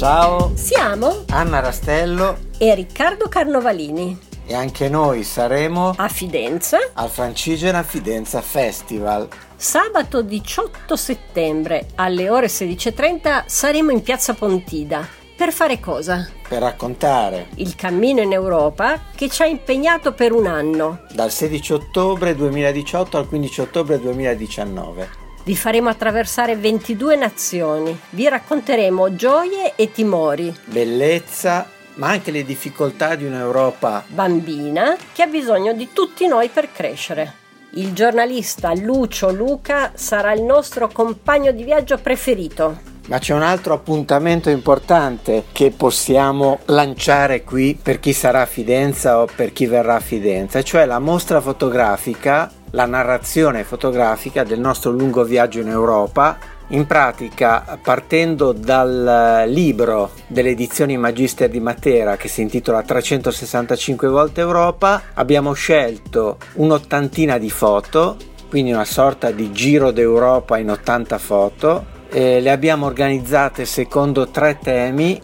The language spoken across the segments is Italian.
Ciao, Siamo Anna Rastello e Riccardo Carnovalini e anche noi saremo a Fidenza al Francigena Fidenza Festival. sabato 18 settembre alle ore 16.30 saremo in piazza Pontida. Per fare cosa? per raccontare Il cammino in Europa che ci ha impegnato per un anno. dal 16 ottobre 2018 al 15 ottobre 2019. Vi faremo attraversare 22 nazioni. Vi racconteremo gioie e timori. Bellezza, ma anche le difficoltà di un'Europa Bambina che ha bisogno di tutti noi per crescere. Il giornalista Lucio Luca sarà il nostro compagno di viaggio preferito. Ma c'è un altro appuntamento importante che possiamo lanciare qui per chi sarà a Fidenza o per chi verrà a Fidenza, cioè la mostra fotografica, la narrazione fotografica del nostro lungo viaggio in Europa. In pratica, partendo dal libro delle edizioni Magister di Matera che si intitola 365 volte Europa, abbiamo scelto un'ottantina di foto, quindi una sorta di giro d'Europa in 80 foto, eh, le abbiamo organizzate secondo tre temi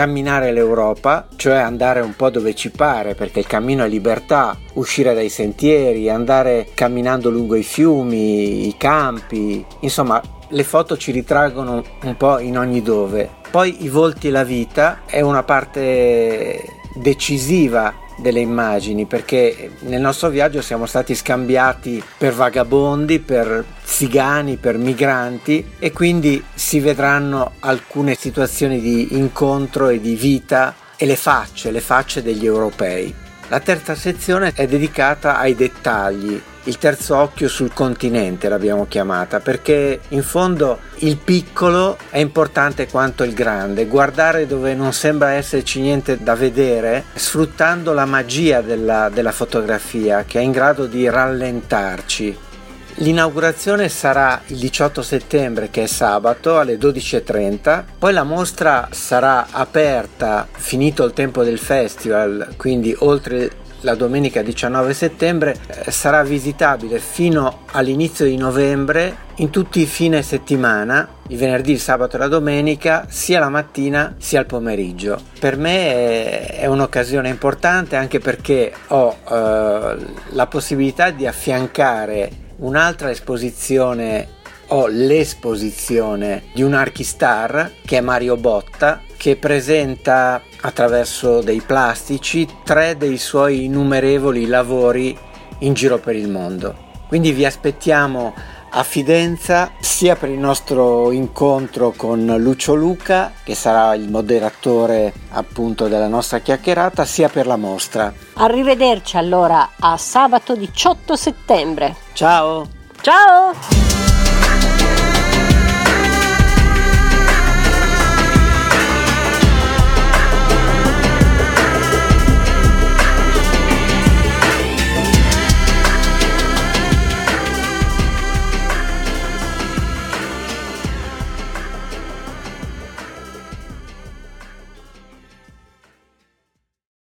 camminare l'Europa, cioè andare un po' dove ci pare, perché il cammino è libertà, uscire dai sentieri, andare camminando lungo i fiumi, i campi, insomma le foto ci ritraggono un po' in ogni dove. Poi i volti e la vita è una parte decisiva delle immagini perché nel nostro viaggio siamo stati scambiati per vagabondi, per zigani, per migranti e quindi si vedranno alcune situazioni di incontro e di vita e le facce, le facce degli europei. La terza sezione è dedicata ai dettagli, il terzo occhio sul continente l'abbiamo chiamata, perché in fondo il piccolo è importante quanto il grande, guardare dove non sembra esserci niente da vedere, sfruttando la magia della, della fotografia che è in grado di rallentarci. L'inaugurazione sarà il 18 settembre, che è sabato, alle 12.30. Poi la mostra sarà aperta finito il tempo del festival, quindi oltre la domenica 19 settembre, eh, sarà visitabile fino all'inizio di novembre in tutti i fine settimana, il venerdì, il sabato e la domenica, sia la mattina sia il pomeriggio. Per me è, un'occasione importante anche perché ho eh, la possibilità di affiancare un'altra esposizione ho l'esposizione di un archistar che è Mario Botta che presenta attraverso dei plastici tre dei suoi innumerevoli lavori in giro per il mondo. Quindi vi aspettiamo a Fidenza sia per il nostro incontro con Lucio Luca che sarà il moderatore appunto della nostra chiacchierata sia per la mostra. Arrivederci allora a sabato 18 settembre. Ciao! Ciao!